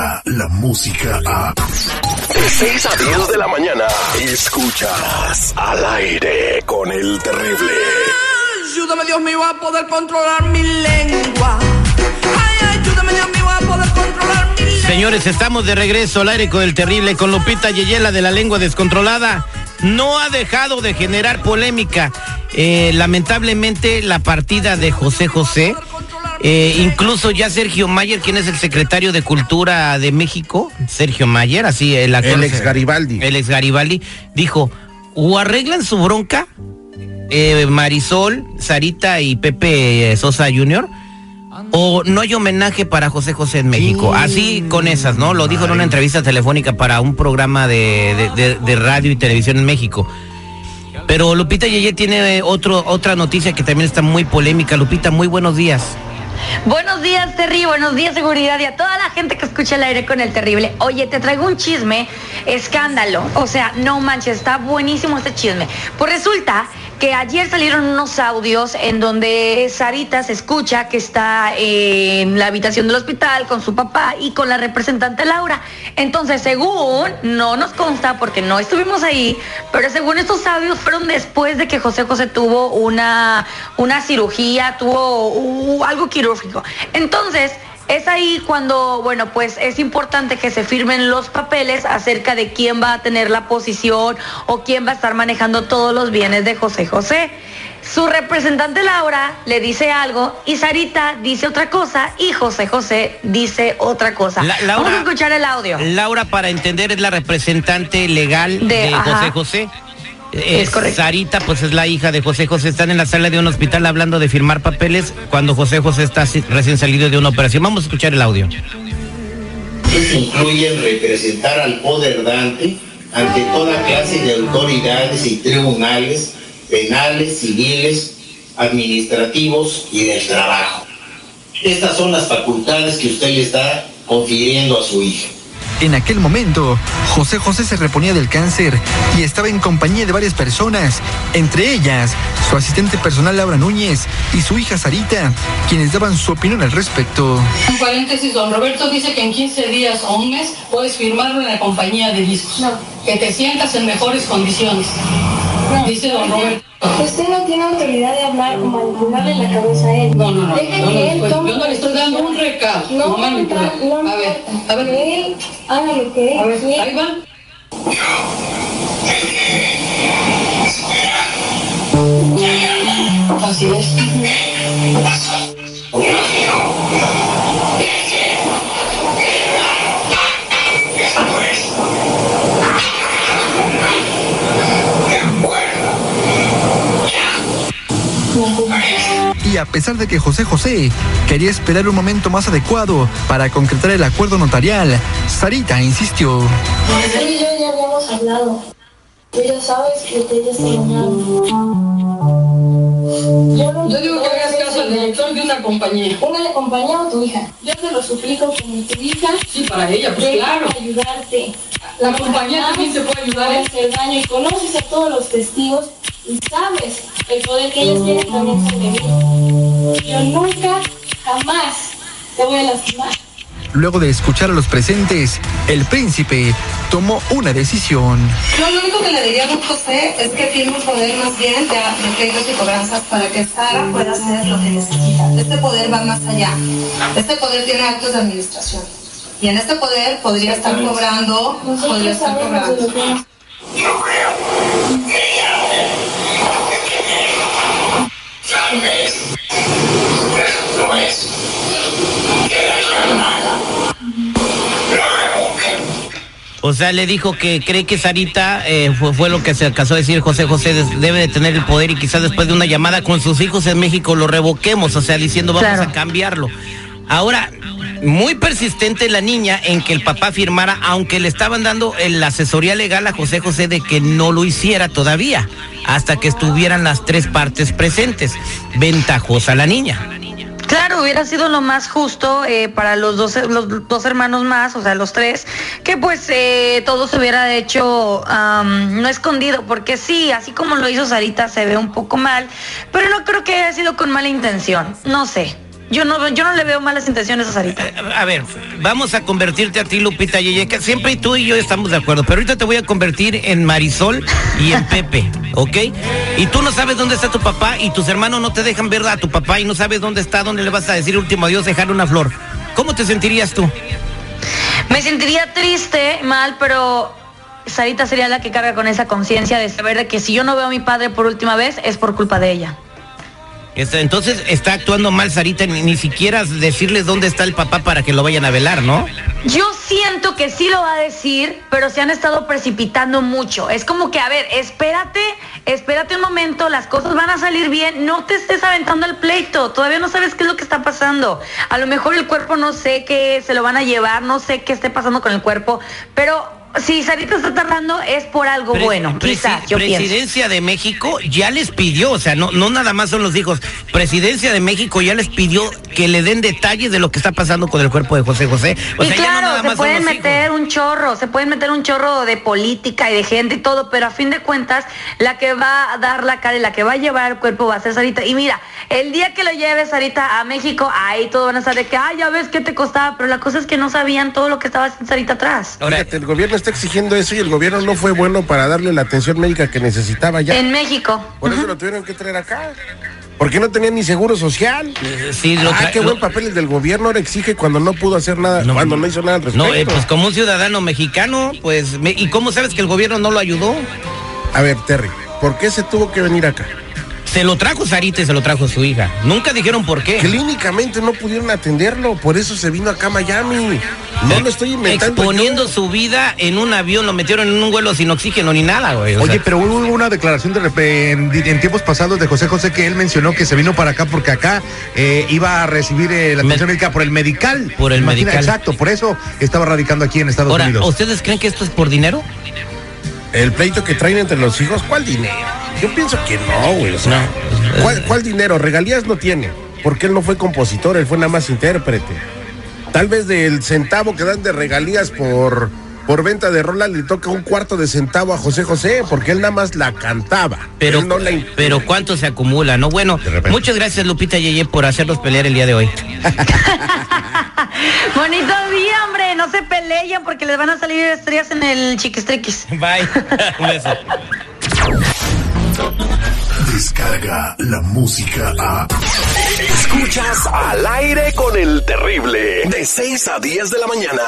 llega la música a... De 6 a 10 de la mañana, escuchas al aire con el terrible. Ayúdame Dios mío a poder controlar mi lengua. Ay, ayúdame Dios mío a poder controlar mi lengua. Señores, estamos de regreso al aire con el terrible, con Lupita Yeyela de la lengua descontrolada. No ha dejado de generar polémica. Eh, lamentablemente la partida de José José, eh, incluso ya Sergio Mayer, quien es el secretario de Cultura de México, Sergio Mayer, así el actor- El ex Garibaldi. el ex Garibaldi, dijo, o arreglan su bronca, eh, Marisol, Sarita y Pepe eh, Sosa Jr., o no hay homenaje para José José en México. Así con esas, ¿no? Lo dijo en una entrevista telefónica para un programa de, de- de- de radio y televisión en México. Pero Lupita Yeye tiene otro, otra noticia que también está muy polémica. Lupita, muy buenos días. Buenos días, Terry. Buenos días, seguridad. Y a toda la gente que escucha el aire con el terrible. Oye, te traigo un chisme, escándalo. O sea, no manches, está buenísimo este chisme. Pues resulta que ayer salieron unos audios en donde Sarita se escucha que está en la habitación del hospital con su papá y con la representante Laura. Entonces, según, no nos consta porque no estuvimos ahí, pero según estos audios fueron después de que José José tuvo una, una cirugía, tuvo algo quirúrgico. Entonces, es ahí cuando, bueno, pues es importante que se firmen los papeles acerca de quién va a tener la posición o quién va a estar manejando todos los bienes de José José. Su representante Laura le dice algo y Sarita dice otra cosa y José José dice otra cosa. La- Laura- Vamos a escuchar el audio. Laura, para entender, es la representante legal de. José José. Es correcto. Sarita, pues es la hija de José José. Están en la sala de un hospital hablando de firmar papeles cuando José José está recién salido de una operación. Vamos a escuchar el audio. incluyen representar al poder dante ante toda clase de autoridades y tribunales penales, civiles, administrativos y del trabajo. Estas son las facultades que usted le está confiriendo a su hija. En aquel momento, José José se reponía del cáncer y estaba en compañía de varias personas, entre ellas su asistente personal Laura Núñez y su hija Sarita, quienes daban su opinión al respecto. Un paréntesis, don Roberto dice que en 15 días o un mes puedes firmarlo en la compañía de discos. Que te sientas en mejores condiciones. Dice don Roberto. Usted no tiene autoridad de hablar o manipularle la cabeza a él. No, no, no. Deje no, no, que él pues, tome yo no le estoy dando un recado. No, No, no, no A ver, a ver. Que él haga lo que él A ver, ahí va. Así es. Pesar de que José José quería esperar un momento más adecuado para concretar el acuerdo notarial, Sarita insistió. Tú y yo ya habíamos hablado. Tú ya sabes que te hayas. Yo, Yo digo que hagas caso al director de una compañía. Una compañía o tu hija. Yo te lo suplico como tu hija. Sí, para ella, pues claro. ayudarte. La compañía también se puede ayudar, ¿eh? hacer daño y conoces a todos los testigos y sabes el poder que ellos tienen también sobre mí. Yo nunca, jamás te voy a lastimar. Luego de escuchar a los presentes, el príncipe tomó una decisión. Yo lo único que le diría a don José es que firme un poder más bien de, de créditos y cobranzas para que Sara pueda hacer lo que necesita. Este poder va más allá. Este poder tiene actos de administración. Y en este poder podría estar cobrando, podría estar cobrando. lo que hemos Tal vez no es que la llamada lo revoque. O sea, le dijo que cree que Sarita eh, fue, fue lo que se alcanzó a decir José José, debe de tener el poder y quizás después de una llamada con sus hijos en México lo revoquemos, o sea, diciendo vamos Claro. a cambiarlo. Ahora, muy persistente la niña en que el papá firmara, aunque le estaban dando eh, la asesoría legal a José José de que no lo hiciera todavía, hasta que estuvieran las tres partes presentes. Ventajosa la niña. Claro, hubiera sido lo más justo eh, para los dos, los dos hermanos más, o sea, los tres, que pues eh, todo se hubiera hecho no escondido, porque sí, así como lo hizo Sarita, se ve un poco mal, pero no creo que haya sido con mala intención, no sé. Yo no, yo no le veo malas intenciones a Sarita. A ver, vamos a convertirte a ti, Lupita Yeye, que siempre tú y yo estamos de acuerdo, pero ahorita te voy a convertir en Marisol y en Pepe, ¿ok? Y tú no sabes dónde está tu papá y tus hermanos no te dejan ver a tu papá y no sabes dónde está, dónde le vas a decir último adiós, dejar una flor. ¿Cómo te sentirías tú? Me sentiría triste, mal, pero Sarita sería la que carga con esa conciencia de saber de que si yo no veo a mi padre por última vez es por culpa de ella. Este, Entonces está actuando mal Sarita, ni, ni siquiera decirles dónde está el papá para que lo vayan a velar, ¿no? Yo siento que sí lo va a decir, pero se han estado precipitando mucho. Es como que, a ver, espérate, espérate un momento, las cosas van a salir bien, no te estés aventando el pleito, todavía no sabes qué es lo que está pasando. A lo mejor el cuerpo no sé qué se lo van a llevar, no sé qué esté pasando con el cuerpo, pero si Sarita está tardando es por algo Pre- bueno, quizás, yo pienso. Presidencia de México ya les pidió, o sea, no, no nada más son los hijos. Presidencia de México ya les pidió que le den detalles de lo que está pasando con el cuerpo de José José. O y sea, ya no claro, se pueden hijos. meter un chorro, se pueden meter un chorro de política y de gente y todo, pero a fin de cuentas, la que va a dar la cara y la que va a llevar el cuerpo va a ser Sarita. Y mira, el día que lo lleve Sarita a México, ahí todos van a saber que, ah, ya ves que te costaba, pero la cosa es que no sabían todo lo que estaba haciendo Sarita atrás. Fíjate, el gobierno está exigiendo eso y el gobierno no fue bueno para darle la atención médica que necesitaba ya. En México. Por eso lo tuvieron que traer acá. Porque no tenía ni seguro social. Sí, lo ah, qué lo- buen papel el del gobierno ahora exige cuando no pudo hacer nada, cuando no hizo nada al respecto. No, eh, pues como un ciudadano mexicano, pues, me- ¿y cómo sabes que el gobierno no lo ayudó? A ver, Terry, ¿por qué se tuvo que venir acá? Se lo trajo Sarita y se lo trajo su hija. Nunca dijeron por qué. Clínicamente no pudieron atenderlo, por eso se vino acá a Miami. No lo estoy inventando. Exponiendo su vida en un avión, lo metieron en un vuelo sin oxígeno ni nada, güey. o Oye, sea. pero hubo una declaración de repe- en, en tiempos pasados de José José que él mencionó que se vino para acá porque acá eh, iba a recibir eh, la atención médica por el medical. Por el medical. Exacto, por eso estaba radicando aquí en Estados Ahora, Unidos. ¿ustedes creen que esto es por dinero? El pleito que traen entre los hijos, ¿cuál dinero? Yo pienso que no, güey. o sea, ¿cuál, cuál dinero? Regalías no tiene, porque él no fue compositor, él fue nada más intérprete. Tal vez del centavo que dan de regalías por, por venta de rola le toca un cuarto de centavo a José José, porque él nada más la cantaba. Pero, no la pero ¿cuánto se acumula? No, bueno, muchas gracias Lupita Yeye por hacerlos pelear el día de hoy. Bonito día, hombre, no se peleen porque les van a salir estrellas en el chiquistriquis. Bye. Un beso. Descarga la música a. Escuchas al aire con el terrible. De 6 a 10 de la mañana.